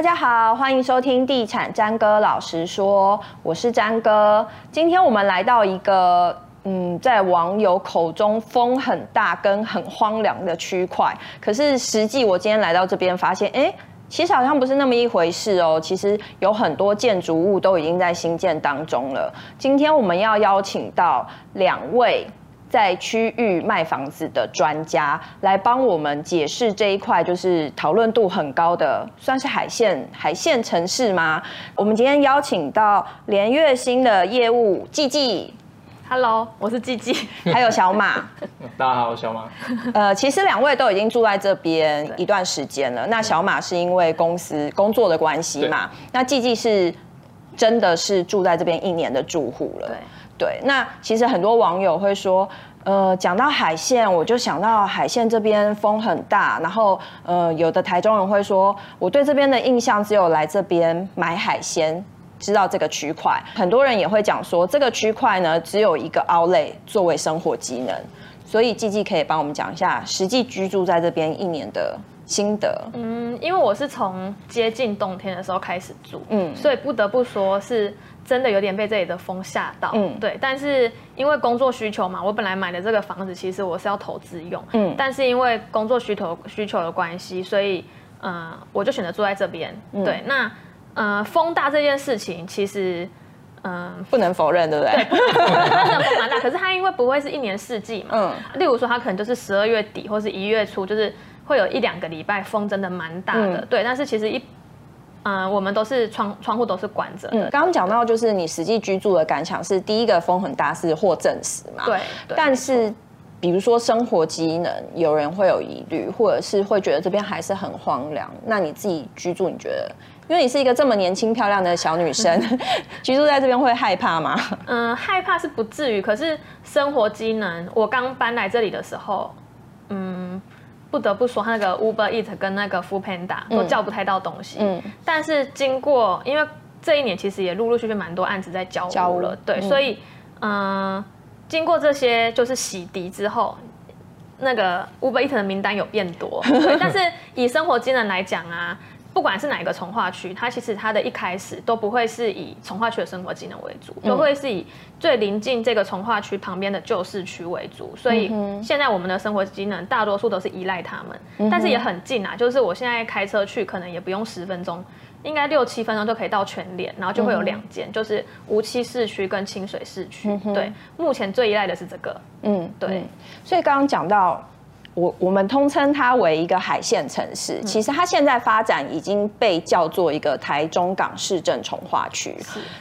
大家好，欢迎收听《地产詹哥老实说》，我是詹哥。今天我们来到一个，嗯，在网友口中风很大跟很荒凉的区块。可是实际我今天来到这边，发现，哎，其实好像不是那么一回事哦。其实有很多建筑物都已经在新建当中了。今天我们要邀请到两位。在区域卖房子的专家来帮我们解释这一块，就是讨论度很高的，算是海线海线城市吗？我们今天邀请到连月新的业务季季，Hello，我是季季，还有小马，大家好，我小马。呃，其实两位都已经住在这边一段时间了。那小马是因为公司工作的关系嘛？那季季是真的是住在这边一年的住户了。对。对，那其实很多网友会说，呃，讲到海线，我就想到海线这边风很大，然后，呃，有的台中人会说，我对这边的印象只有来这边买海鲜，知道这个区块。很多人也会讲说，这个区块呢，只有一个 outlet 作为生活机能，所以季季可以帮我们讲一下实际居住在这边一年的心得。嗯，因为我是从接近冬天的时候开始住，嗯，所以不得不说是。真的有点被这里的风吓到，嗯，对，但是因为工作需求嘛，我本来买的这个房子其实我是要投资用，嗯，但是因为工作需求需求的关系，所以，呃，我就选择住在这边，嗯、对，那，呃，风大这件事情其实，嗯、呃，不能否认，对不对？对，不 能风蛮大，可是它因为不会是一年四季嘛，嗯，例如说它可能就是十二月底或是一月初，就是会有一两个礼拜风真的蛮大的，嗯、对，但是其实一。嗯、呃，我们都是窗窗户都是关着的。嗯，刚刚讲到就是你实际居住的感想是，第一个风很大是获证实嘛？对。对，但是，比如说生活机能，有人会有疑虑，或者是会觉得这边还是很荒凉。那你自己居住，你觉得，因为你是一个这么年轻漂亮的小女生，居住在这边会害怕吗？嗯，害怕是不至于，可是生活机能，我刚搬来这里的时候，嗯。不得不说，他那个 Uber Eats 跟那个 Foodpanda 都叫不太到东西。嗯，但是经过，因为这一年其实也陆陆续续蛮多案子在交屋了，对，所以，嗯，经过这些就是洗涤之后，那个 Uber Eats 的名单有变多。对，但是以生活技能来讲啊。不管是哪一个从化区，它其实它的一开始都不会是以从化区的生活机能为主，都会是以最临近这个从化区旁边的旧市区为主。所以现在我们的生活机能大多数都是依赖他们，但是也很近啊，就是我现在开车去可能也不用十分钟，应该六七分钟就可以到全联，然后就会有两间，就是梧栖市区跟清水市区。对，目前最依赖的是这个。嗯，对。所以刚刚讲到。我我们通称它为一个海线城市，其实它现在发展已经被叫做一个台中港市政重划区。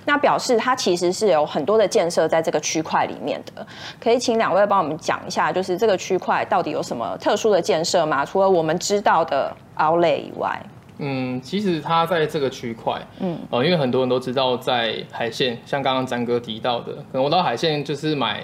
那表示它其实是有很多的建设在这个区块里面的。可以请两位帮我们讲一下，就是这个区块到底有什么特殊的建设吗？除了我们知道的 Outlet 以外，嗯，其实它在这个区块，嗯，呃，因为很多人都知道在海线，像刚刚詹哥提到的，可能我到海线就是买。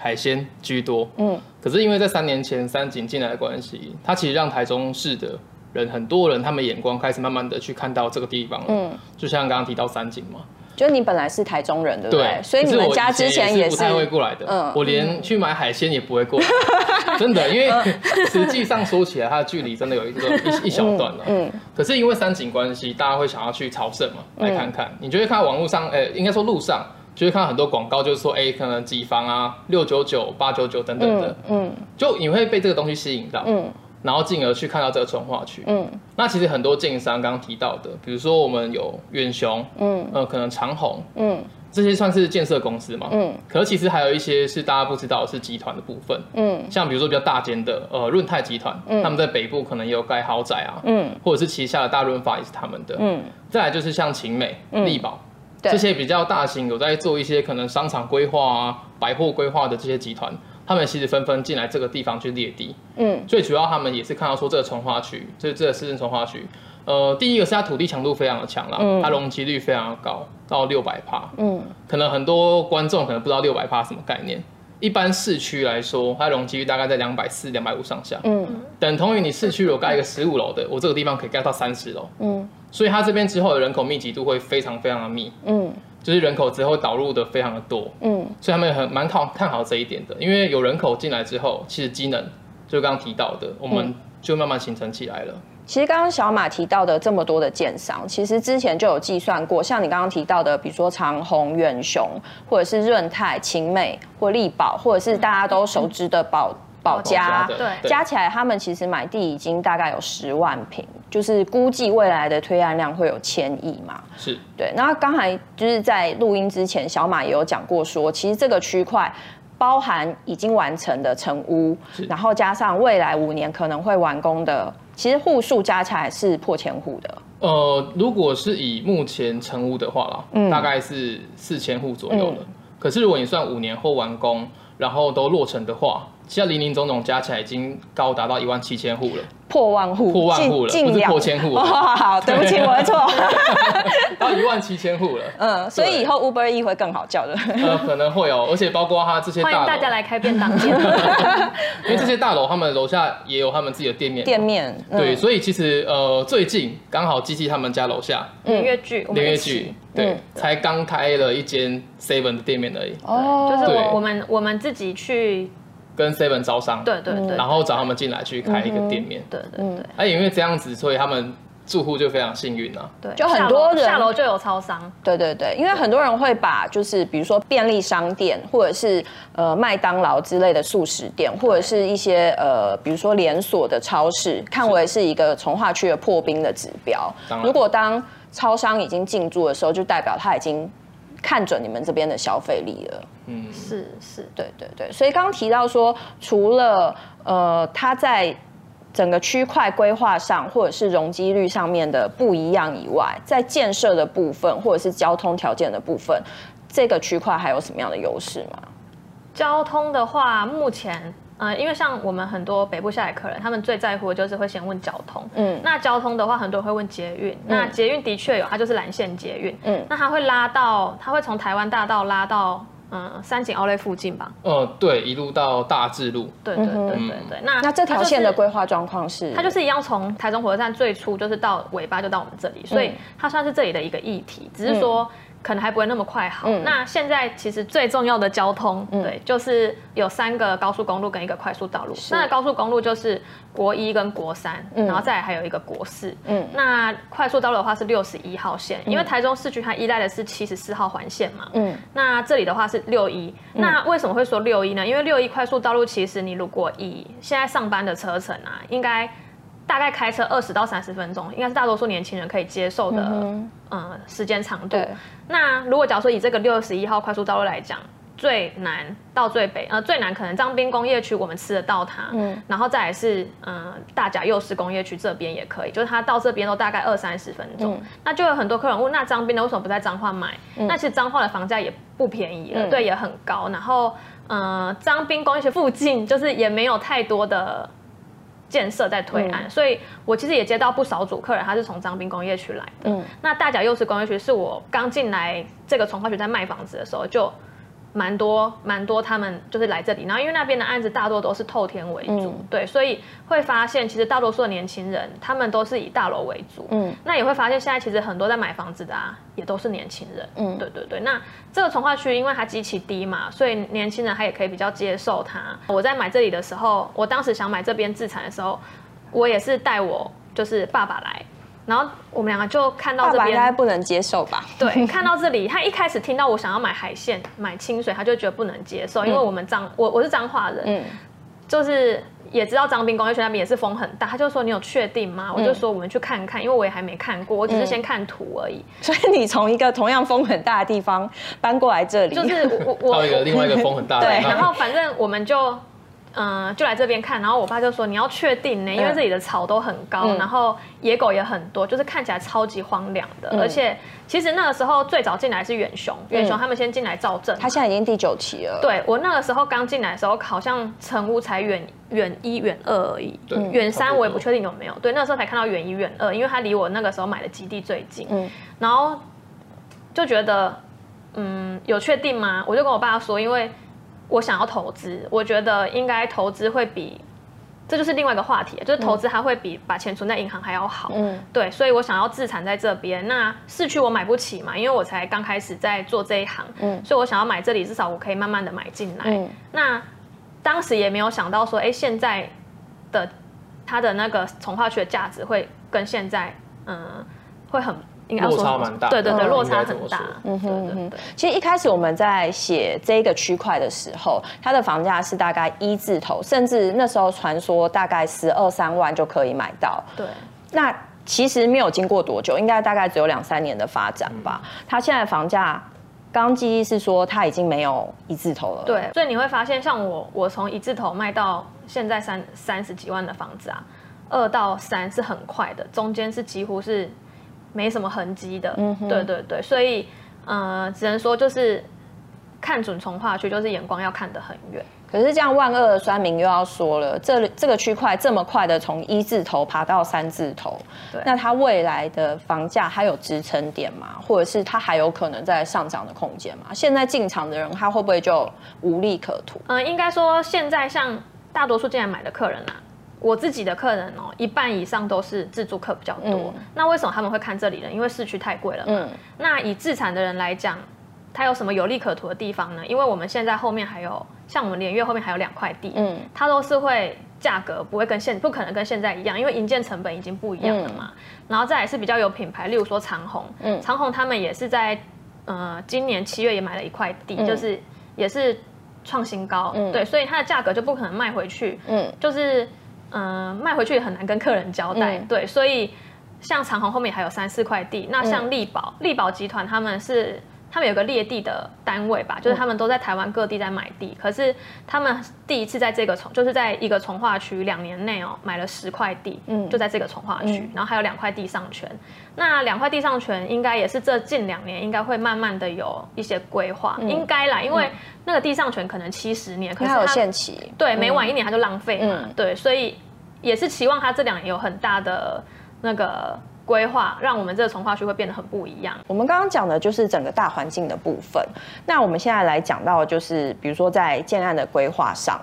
海鲜居多，嗯，可是因为在三年前三井进来的关系，他其实让台中市的人很多人，他们眼光开始慢慢的去看到这个地方了，嗯，就像刚刚提到三井嘛，就你本来是台中人，对不对？对，所以你们家之前也是，是不太会过来的，嗯，我连去买海鲜也不会过来，真的，因为 实际上说起来，它的距离真的有一个一一小段了，嗯，可是因为三井关系，大家会想要去朝圣嘛，来看看，你就会看到网络上，呃，应该说路上。就会看到很多广告，就是说，哎，可能几房啊，六九九、八九九等等的，嗯，就你会被这个东西吸引到，嗯，然后进而去看到这个重划区，嗯，那其实很多建商刚刚提到的，比如说我们有远雄，嗯，呃，可能长虹，嗯，这些算是建设公司嘛，嗯，可是其实还有一些是大家不知道是集团的部分，嗯，像比如说比较大间的，呃，润泰集团，嗯，他们在北部可能也有盖豪宅啊，嗯，或者是旗下的大润发也是他们的，嗯，再来就是像晴美、力宝。这些比较大型有在做一些可能商场规划啊、百货规划的这些集团，他们其实纷纷进来这个地方去列地。嗯，最主要他们也是看到说这个从化区，就是这个市政从化区，呃，第一个是它土地强度非常的强啦，它容积率非常的高，到六百帕。嗯，可能很多观众可能不知道六百帕什么概念。一般市区来说，它容积率大概在两百四、两百五上下。嗯，等同于你市区如果盖一个十五楼的，我这个地方可以盖到三十楼。嗯。所以它这边之后的人口密集度会非常非常的密，嗯，就是人口之后导入的非常的多，嗯，所以他们很蛮看看好这一点的，因为有人口进来之后，其实机能就刚刚提到的，我们就慢慢形成起来了。其实刚刚小马提到的这么多的建商，其实之前就有计算过，像你刚刚提到的，比如说长虹、远雄，或者是润泰、勤美或力宝，或者是大家都熟知的宝。嗯保家，对，加起来他们其实买地已经大概有十万坪，就是估计未来的推案量会有千亿嘛。是对。那刚才就是在录音之前，小马也有讲过说，其实这个区块包含已经完成的成屋，然后加上未来五年可能会完工的，其实户数加起来是破千户的。呃，如果是以目前成屋的话啦，嗯，大概是四千户左右的。嗯、可是如果你算五年后完工，然后都落成的话，现在林林总总加起来已经高达到一万七千户了。破万户，破万户了，不是破千户。好好好，对不起，我的错。到一万七千户了。嗯，所以以后 Uber E 会更好叫的。呃，可能会哦，而且包括他这些大楼，欢迎大家来开便当店。因为这些大楼，他们楼下也有他们自己的店面。店面。对，所以其实呃，最近刚好基基他们家楼下连月剧，连月剧，对，才刚开了一间 Seven 的店面而已。哦，就是我我们我们自己去。跟 Seven 招商，对对对，然后找他们进来去开一个店面，对对对。哎，因为这样子，所以他们住户就非常幸运啊。对，就很多人下楼就有超商。对对对，因为很多人会把就是比如说便利商店，或者是呃麦当劳之类的素食店，或者是一些呃比如说连锁的超市，看为是一个从化区的破冰的指标。如果当超商已经进驻的时候，就代表他已经。看准你们这边的消费力了，嗯，是是，对对对，所以刚刚提到说，除了呃，它在整个区块规划上或者是容积率上面的不一样以外，在建设的部分或者是交通条件的部分，这个区块还有什么样的优势吗？交通的话，目前。呃，因为像我们很多北部下来客人，他们最在乎的就是会先问交通。嗯，那交通的话，很多人会问捷运。嗯、那捷运的确有，它就是蓝线捷运。嗯，那它会拉到，它会从台湾大道拉到，嗯，三井奥莱附近吧？哦、呃，对，一路到大智路。对对对对对。嗯、那那这条线的规划状况是？它就是一样，从台中火车站最初就是到尾巴就到我们这里，所以它算是这里的一个议题，只是说。可能还不会那么快好。嗯、那现在其实最重要的交通，嗯、对，就是有三个高速公路跟一个快速道路。那高速公路就是国一跟国三，嗯、然后再来还有一个国四。嗯，那快速道路的话是六十一号线，嗯、因为台中市区它依赖的是七十四号环线嘛。嗯，那这里的话是六一。那为什么会说六一呢？因为六一快速道路其实你如果以现在上班的车程啊，应该。大概开车二十到三十分钟，应该是大多数年轻人可以接受的，嗯，时间长度。那如果假如说以这个六十一号快速道路来讲，最南到最北，呃，最南可能彰滨工业区我们吃得到它，嗯，然后再来是，呃，大甲幼师工业区这边也可以，就是它到这边都大概二三十分钟。嗯、那就有很多客人问，那彰滨的为什么不在彰化买？嗯、那其实彰化的房价也不便宜了，嗯、对，也很高。然后，呃，彰滨工业区附近就是也没有太多的。建设在推案，嗯、所以我其实也接到不少组客人，他是从彰滨工业区来的。嗯、那大甲幼稚工业区是我刚进来这个从化区在卖房子的时候就。蛮多蛮多，他们就是来这里，然后因为那边的案子大多都是透天为主，嗯、对，所以会发现其实大多数的年轻人他们都是以大楼为主，嗯，那也会发现现在其实很多在买房子的啊，也都是年轻人，嗯，对对对，那这个从化区因为它极其低嘛，所以年轻人他也可以比较接受它。我在买这里的时候，我当时想买这边自产的时候，我也是带我就是爸爸来。然后我们两个就看到这边，爸爸应该不能接受吧？对，看到这里，他一开始听到我想要买海鲜、买清水，他就觉得不能接受，因为我们彰我我是彰化人，嗯，就是也知道彰滨工业区那边也是风很大，他就说你有确定吗？我就说我们去看看，因为我也还没看过，我只是先看图而已。所以你从一个同样风很大的地方搬过来这里，就是我我到一个另外一个风很大的 对，然后反正我们就。嗯，就来这边看，然后我爸就说你要确定呢，因为这里的草都很高，嗯、然后野狗也很多，就是看起来超级荒凉的。嗯、而且其实那个时候最早进来是远雄，远雄他们先进来造镇，他现在已经第九期了。对，我那个时候刚进来的时候，好像成屋才远远一远二而已，对，远三我也不确定有没有。对，那个时候才看到远一远二，因为他离我那个时候买的基地最近。嗯，然后就觉得，嗯，有确定吗？我就跟我爸说，因为。我想要投资，我觉得应该投资会比，这就是另外一个话题，就是投资它会比把钱存在银行还要好。嗯，对，所以我想要自产在这边。那市区我买不起嘛，因为我才刚开始在做这一行。嗯，所以我想要买这里，至少我可以慢慢的买进来。嗯，那当时也没有想到说，哎，现在的它的那个从化区的价值会跟现在嗯会很。落差蛮大，对对对，嗯、落差很大。嗯哼嗯哼。其实一开始我们在写这个区块的时候，它的房价是大概一字头，甚至那时候传说大概十二三万就可以买到。对。那其实没有经过多久，应该大概只有两三年的发展吧。嗯、它现在房价，刚刚记忆是说它已经没有一字头了。对。所以你会发现，像我，我从一字头卖到现在三三十几万的房子啊，二到三是很快的，中间是几乎是。没什么痕迹的，对对对，所以，呃，只能说就是看准从化区，就是眼光要看得很远。可是这样万恶的酸民又要说了，这这个区块这么快的从一字头爬到三字头，对，那它未来的房价还有支撑点吗？或者是它还有可能在上涨的空间吗？现在进场的人他会不会就无利可图？嗯、呃，应该说现在像大多数进来买的客人啊。我自己的客人哦，一半以上都是自住客比较多。嗯、那为什么他们会看这里呢？因为市区太贵了嘛。嗯、那以自产的人来讲，它有什么有利可图的地方呢？因为我们现在后面还有，像我们连月后面还有两块地，嗯，它都是会价格不会跟现不可能跟现在一样，因为营建成本已经不一样了嘛。嗯、然后再来是比较有品牌，例如说长虹，嗯，长虹他们也是在呃今年七月也买了一块地，嗯、就是也是创新高，嗯、对，所以它的价格就不可能卖回去，嗯，就是。嗯，卖回去也很难跟客人交代，嗯、对，所以像长虹后面还有三四块地，那像力宝，力宝、嗯、集团他们是他们有个列地的单位吧，就是他们都在台湾各地在买地，嗯、可是他们第一次在这个从就是在一个从化区两年内哦买了十块地，嗯，就在这个从化区，嗯、然后还有两块地上权，那两块地上权应该也是这近两年应该会慢慢的有一些规划，嗯、应该啦，因为。那个地上权可能七十年，可是它有限期，对，每晚一年它就浪费嘛，嗯、对，所以也是期望它这两年有很大的那个规划，让我们这个从化区会变得很不一样。我们刚刚讲的就是整个大环境的部分，那我们现在来讲到就是，比如说在建案的规划上，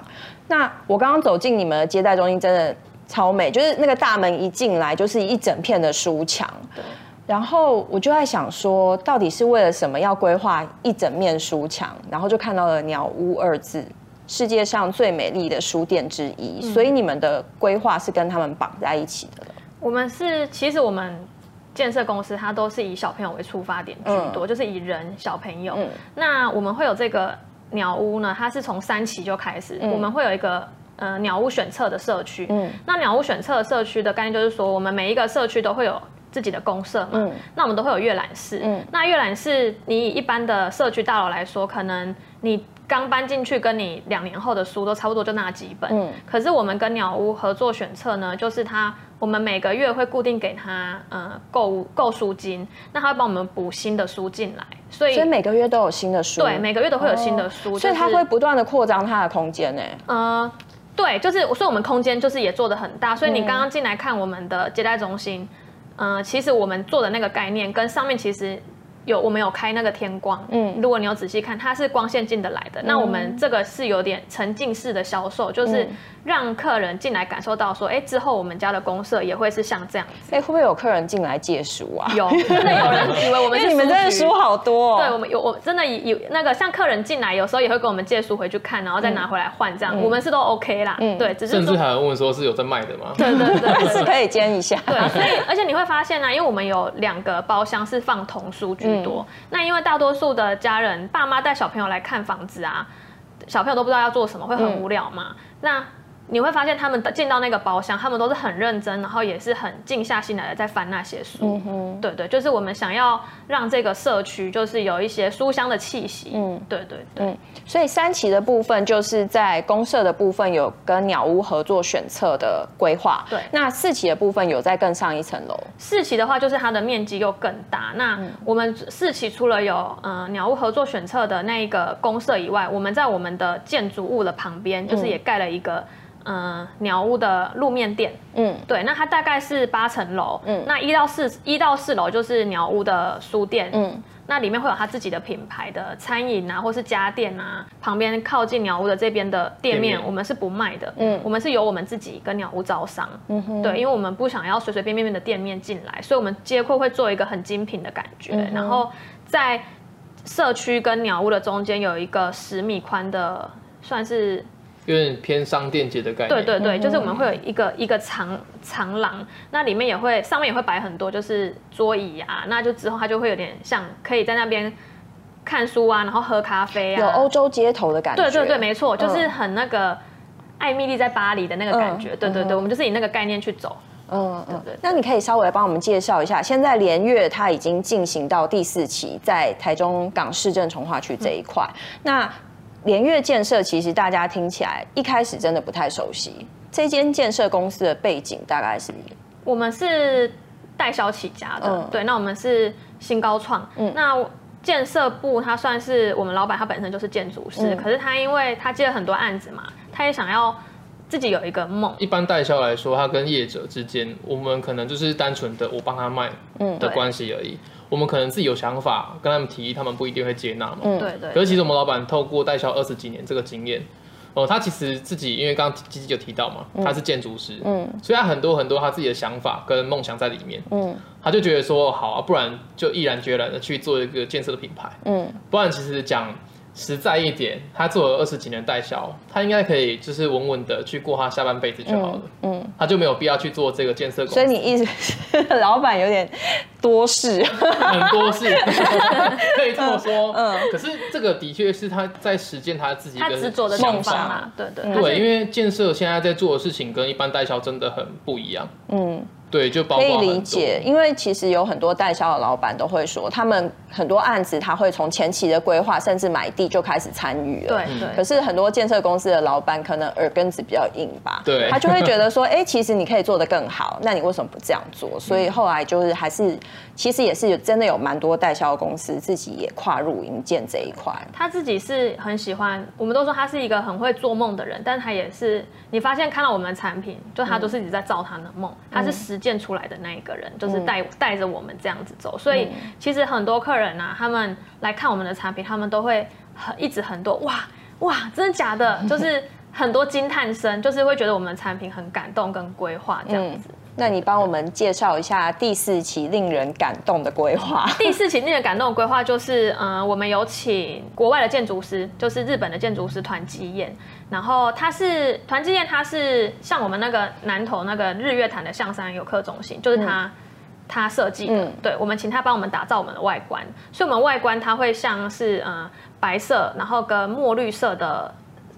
那我刚刚走进你们的接待中心，真的超美，就是那个大门一进来就是一整片的书墙。对。然后我就在想说，到底是为了什么要规划一整面书墙？然后就看到了“鸟屋”二字，世界上最美丽的书店之一。嗯、所以你们的规划是跟他们绑在一起的。我们是，其实我们建设公司它都是以小朋友为出发点居多，嗯、就是以人小朋友。嗯、那我们会有这个鸟屋呢，它是从三期就开始，嗯、我们会有一个呃鸟屋选册的社区。嗯，那鸟屋选册的社区的概念就是说，我们每一个社区都会有。自己的公社嘛，嗯、那我们都会有阅览室。嗯、那阅览室，你以一般的社区大楼来说，可能你刚搬进去，跟你两年后的书都差不多，就那几本。嗯、可是我们跟鸟屋合作选册呢，就是他，我们每个月会固定给他呃购购书金，那他会帮我们补新的书进来，所以所以每个月都有新的书。对，每个月都会有新的书，哦就是、所以他会不断的扩张他的空间呢。呃，对，就是所以我们空间就是也做的很大，所以你刚刚进来看我们的接待中心。嗯、呃，其实我们做的那个概念跟上面其实有，我们有开那个天光，嗯，如果你有仔细看，它是光线进得来的。嗯、那我们这个是有点沉浸式的销售，就是。嗯让客人进来感受到说，哎，之后我们家的公社也会是像这样子。哎，会不会有客人进来借书啊？有，真的有人以为我们 是你们真的书好多。对，我们有，我真的有那个像客人进来，有时候也会跟我们借书回去看，然后再拿回来换这样。我们是都 OK 啦。嗯，对，只是甚至还有问说是有在卖的吗？对对对，是可以兼一下。对，所以 而且你会发现呢，因为我们有两个包厢是放童书居多。那因为大多数的家人爸妈带小朋友来看房子啊，小朋友都不知道要做什么，会很无聊嘛。那你会发现他们进到那个包厢，他们都是很认真，然后也是很静下心来的在翻那些书。嗯哼，对对，就是我们想要让这个社区就是有一些书香的气息。嗯，对对对。嗯，所以三期的部分就是在公社的部分有跟鸟屋合作选册的规划。对，那四期的部分有再更上一层楼。四期的话就是它的面积又更大。那我们四期除了有呃鸟屋合作选册的那一个公社以外，我们在我们的建筑物的旁边就是也盖了一个。嗯，鸟屋的路面店，嗯，对，那它大概是八层楼，嗯，那一到四一到四楼就是鸟屋的书店，嗯，那里面会有它自己的品牌的餐饮啊，或是家电啊，旁边靠近鸟屋的这边的店面，我们是不卖的，嗯，我们是由我们自己跟鸟屋招商，嗯哼，对，因为我们不想要随随便便的店面进来，所以我们街廓会做一个很精品的感觉，嗯、然后在社区跟鸟屋的中间有一个十米宽的，算是。有点偏商店街的概念。对对对，就是我们会有一个一个长长廊，那里面也会上面也会摆很多就是桌椅啊，那就之后它就会有点像可以在那边看书啊，然后喝咖啡啊，有欧洲街头的感觉。对对对，没错，就是很那个艾蜜莉在巴黎的那个感觉。对对对，我们就是以那个概念去走。嗯嗯，对，那你可以稍微帮我们介绍一下，现在联月它已经进行到第四期，在台中港市政从化区这一块。嗯、那联跃建设其实大家听起来一开始真的不太熟悉，这间建设公司的背景大概是？我们是代销起家的，嗯、对，那我们是新高创，嗯，那建设部他算是我们老板，他本身就是建筑师，嗯、可是他因为他接了很多案子嘛，他也想要。自己有一个梦。一般代销来说，他跟业者之间，我们可能就是单纯的我帮他卖的关系而已。嗯、我们可能自己有想法跟他们提议，他们不一定会接纳嘛。嗯，对对。可是其实我们老板透过代销二十几年这个经验，哦，他其实自己因为刚刚吉吉就提到嘛，他是建筑师，嗯，所以他很多很多他自己的想法跟梦想在里面，嗯，他就觉得说好啊，不然就毅然决然的去做一个建设的品牌，嗯，不然其实讲。实在一点，他做了二十几年代销，他应该可以就是稳稳的去过他下半辈子就好了。嗯，嗯，他就没有必要去做这个建设工。所以你意思是，老板有点多事，很多事，可以这么说。嗯，可是这个的确是他在实践他自己的执着的梦想啊。对对对，因为建设现在在做的事情跟一般代销真的很不一样。嗯。对，就包括可以理解，因为其实有很多代销的老板都会说，他们很多案子他会从前期的规划，甚至买地就开始参与了。对对。可是很多建设公司的老板可能耳根子比较硬吧，对，他就会觉得说，哎，其实你可以做得更好，那你为什么不这样做？所以后来就是还是，其实也是有真的有蛮多代销公司自己也跨入营建这一块。他自己是很喜欢，我们都说他是一个很会做梦的人，但他也是，你发现看到我们的产品，就他都是一直在造他的梦，他是实。建出来的那一个人，就是带带着我们这样子走，所以其实很多客人啊，他们来看我们的产品，他们都会很一直很多哇哇，真的假的？就是很多惊叹声，就是会觉得我们的产品很感动跟规划这样子。那你帮我们介绍一下第四期令人感动的规划。第四期令人感动的规划就是，嗯、呃，我们有请国外的建筑师，就是日本的建筑师团吉彦，然后他是团吉彦，他是像我们那个南投那个日月潭的象山游客中心，就是他、嗯、他设计的，嗯、对，我们请他帮我们打造我们的外观，所以我们外观它会像是呃白色，然后跟墨绿色的。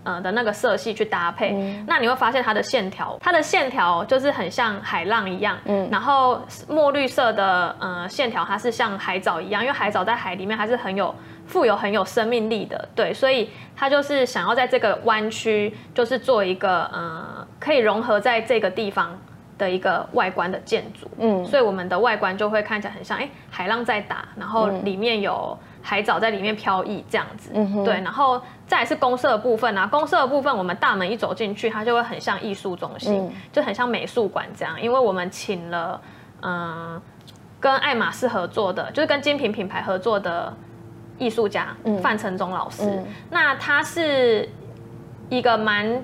呃的那个色系去搭配，嗯、那你会发现它的线条，它的线条就是很像海浪一样，嗯，然后墨绿色的呃线条，它是像海藻一样，因为海藻在海里面还是很有富有很有生命力的，对，所以它就是想要在这个湾区，就是做一个呃可以融合在这个地方的一个外观的建筑，嗯，所以我们的外观就会看起来很像，哎，海浪在打，然后里面有。海藻在里面飘逸，这样子，嗯、哼对，然后再是公社的部分啊，公社的部分，我们大门一走进去，它就会很像艺术中心，嗯、就很像美术馆这样，因为我们请了，嗯、呃，跟爱马仕合作的，就是跟精品品牌合作的艺术家范承宗老师，嗯、那他是一个蛮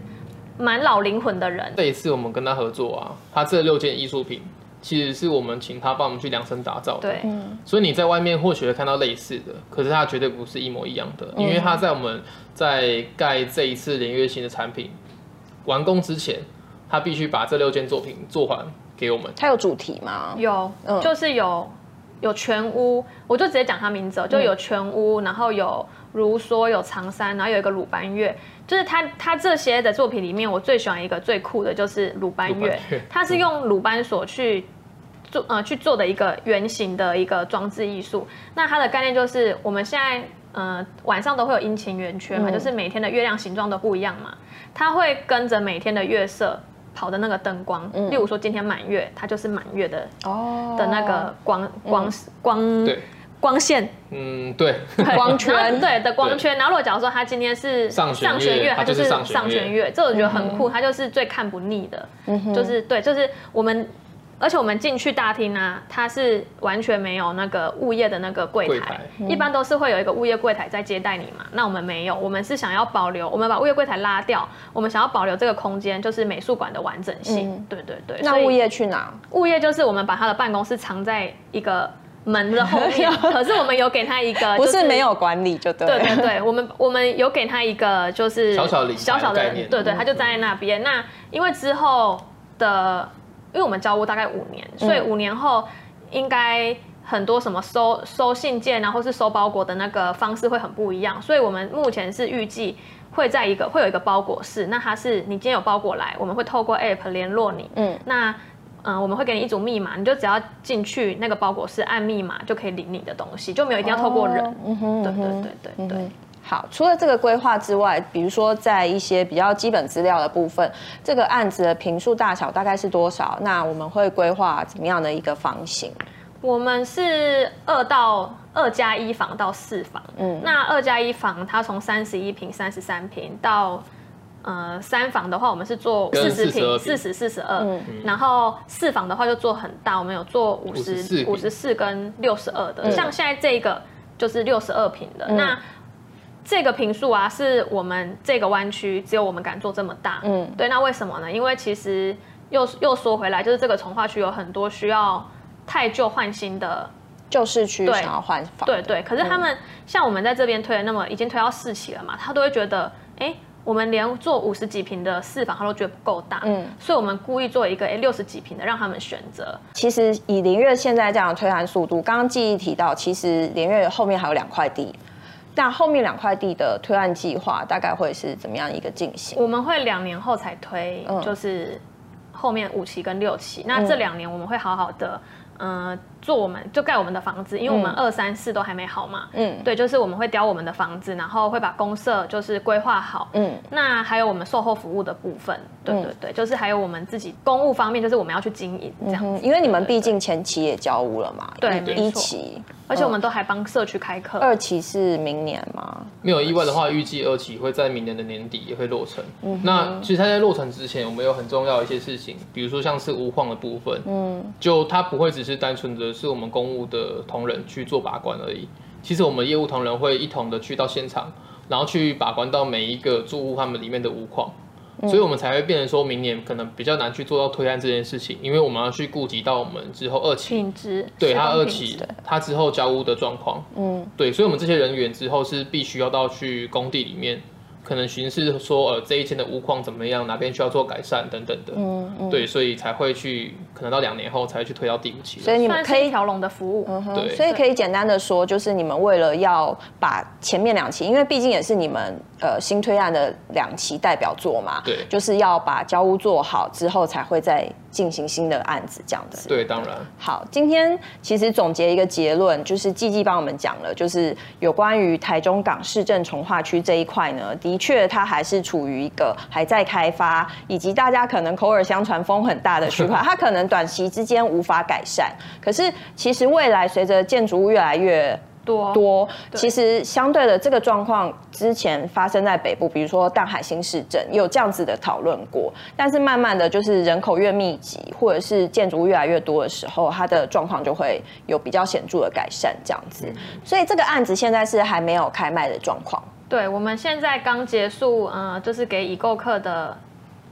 蛮老灵魂的人。这一次我们跟他合作啊，他这六件艺术品。其实是我们请他帮我们去量身打造的，对，所以你在外面或许会看到类似的，可是它绝对不是一模一样的，因为他在我们在盖这一次连月型的产品完工之前，他必须把这六件作品做完给我们。它有主题吗？有，就是有有全屋，我就直接讲他名字，就有全屋，然后有如梭，有长山，然后有一个鲁班月。就是他，他这些的作品里面，我最喜欢一个最酷的，就是鲁班月。它是用鲁班锁去做，呃，去做的一个圆形的一个装置艺术。那它的概念就是，我们现在，呃，晚上都会有阴晴圆缺嘛，嗯、就是每天的月亮形状都不一样嘛。它会跟着每天的月色跑的那个灯光，嗯、例如说今天满月，它就是满月的哦的那个光光、嗯、光。对。光线，嗯，对，光圈，对的光圈。然后如果假如说他今天是上弦月，他就是上弦月，这我觉得很酷，他就是最看不腻的，就是对，就是我们，而且我们进去大厅呢，它是完全没有那个物业的那个柜台，一般都是会有一个物业柜台在接待你嘛，那我们没有，我们是想要保留，我们把物业柜台拉掉，我们想要保留这个空间，就是美术馆的完整性，对对对。那物业去哪？物业就是我们把他的办公室藏在一个。门的后面，可是我们有给他一个，不是没有管理就对。对对对，我们我们有给他一个就是小小的小小的概念，对对，他就站在那边。那因为之后的，因为我们交屋大概五年，所以五年后应该很多什么收收信件啊，或是收包裹的那个方式会很不一样，所以我们目前是预计会在一个会有一个包裹室，那它是你今天有包裹来，我们会透过 App 联络你，嗯，那。嗯，我们会给你一组密码，你就只要进去那个包裹室按密码就可以领你的东西，就没有一定要透过人。嗯哼，对对对对对。好，除了这个规划之外，比如说在一些比较基本资料的部分，这个案子的坪数大小大概是多少？那我们会规划怎么样的一个房型？我们是二到二加一房到四房。嗯，那二加一房它从三十一平、三十三平到。呃，三房的话，我们是做四十平，四十四十二，然后四房的话就做很大，我们有做五十五十四跟六十二的，嗯、像现在这个就是六十二平的。嗯、那这个平数啊，是我们这个湾区只有我们敢做这么大。嗯，对，那为什么呢？因为其实又又说回来，就是这个从化区有很多需要太旧换新的旧市区想要换房，对对。可是他们、嗯、像我们在这边推了那么已经推到四期了嘛，他都会觉得，哎、欸。我们连做五十几平的四房，他都觉得不够大，嗯，所以我们故意做一个哎六十几平的，让他们选择。其实以林月现在这样的推案速度，刚刚记忆提到，其实林月后面还有两块地，那后面两块地的推案计划大概会是怎么样一个进行？我们会两年后才推，就是后面五期跟六期。那这两年我们会好好的。嗯、呃，做我们就盖我们的房子，因为我们二三四都还没好嘛。嗯，对，就是我们会雕我们的房子，然后会把公社就是规划好。嗯，那还有我们售后服务的部分，对对对，就是还有我们自己公务方面，就是我们要去经营这样子。因为你们毕竟前期也交屋了嘛，对，一期。而且我们都还帮社区开课。二期是明年吗？没有意外的话，预计二期会在明年的年底也会落成。嗯，那其实它在落成之前，我们有很重要的一些事情，比如说像是屋况的部分，嗯，就它不会只是单纯的是我们公务的同仁去做把关而已。其实我们业务同仁会一同的去到现场，然后去把关到每一个住户他们里面的屋况。所以，我们才会变成说明年可能比较难去做到推案这件事情，因为我们要去顾及到我们之后二期品质，对他二期他之后交屋的状况，嗯，对，所以我们这些人员之后是必须要到去工地里面。可能巡视说，呃，这一间的屋况怎么样，哪边需要做改善等等的，嗯嗯，对，所以才会去，可能到两年后才会去推到第五期。所以你们可以一条龙的服务，嗯哼，对，所以可以简单的说，就是你们为了要把前面两期，因为毕竟也是你们呃新推案的两期代表作嘛，对，就是要把交屋做好之后，才会再进行新的案子这样子。对，当然。好，今天其实总结一个结论，就是季季帮我们讲了，就是有关于台中港市政重划区这一块呢，的确它还是。是处于一个还在开发，以及大家可能口耳相传风很大的区块，它可能短期之间无法改善。可是其实未来随着建筑物越来越多多，其实相对的这个状况之前发生在北部，比如说淡海新市镇有这样子的讨论过。但是慢慢的就是人口越密集，或者是建筑物越来越多的时候，它的状况就会有比较显著的改善这样子。所以这个案子现在是还没有开卖的状况。对，我们现在刚结束，呃，就是给已购客的，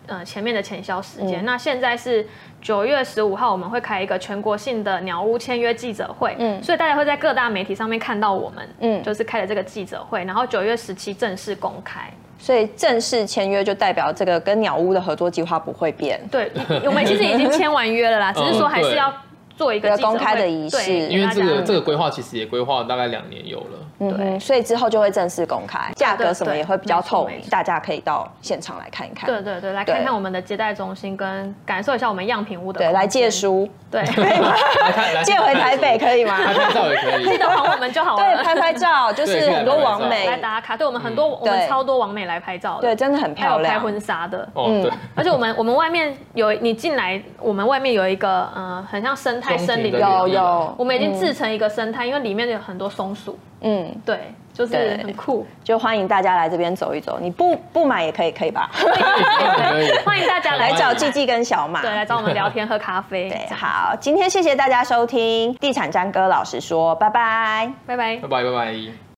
呃，前面的前销时间。嗯、那现在是九月十五号，我们会开一个全国性的鸟屋签约记者会，嗯，所以大家会在各大媒体上面看到我们，嗯，就是开了这个记者会，然后九月十七正式公开。所以正式签约就代表这个跟鸟屋的合作计划不会变。对，我们其实已经签完约了啦，只是说还是要做一个公开的仪式，因为这个这个规划其实也规划了大概两年有了。对，所以之后就会正式公开，价格什么也会比较透明，大家可以到现场来看一看。对对对，来看看我们的接待中心，跟感受一下我们样品屋的。对，来借书，对，可以吗？借回台北可以吗？拍拍照也可以，记得还我们就好了。对，拍拍照 就是很多网美。来打卡，对我们很多我们超多网美来拍照，对，真的很漂亮，拍婚纱的，嗯，而且我们我们外面有你进来，我们外面有一个嗯，很像生态森林，有有，我们已经制成一个生态，因为里面有很多松鼠，嗯，对。就是很酷，就欢迎大家来这边走一走。你不不买也可以，可以吧？欢迎大家来找季季跟小马，对，来找我们聊天喝咖啡。对，好，今天谢谢大家收听《地产詹哥老实说》，拜拜，拜拜，拜拜，拜拜。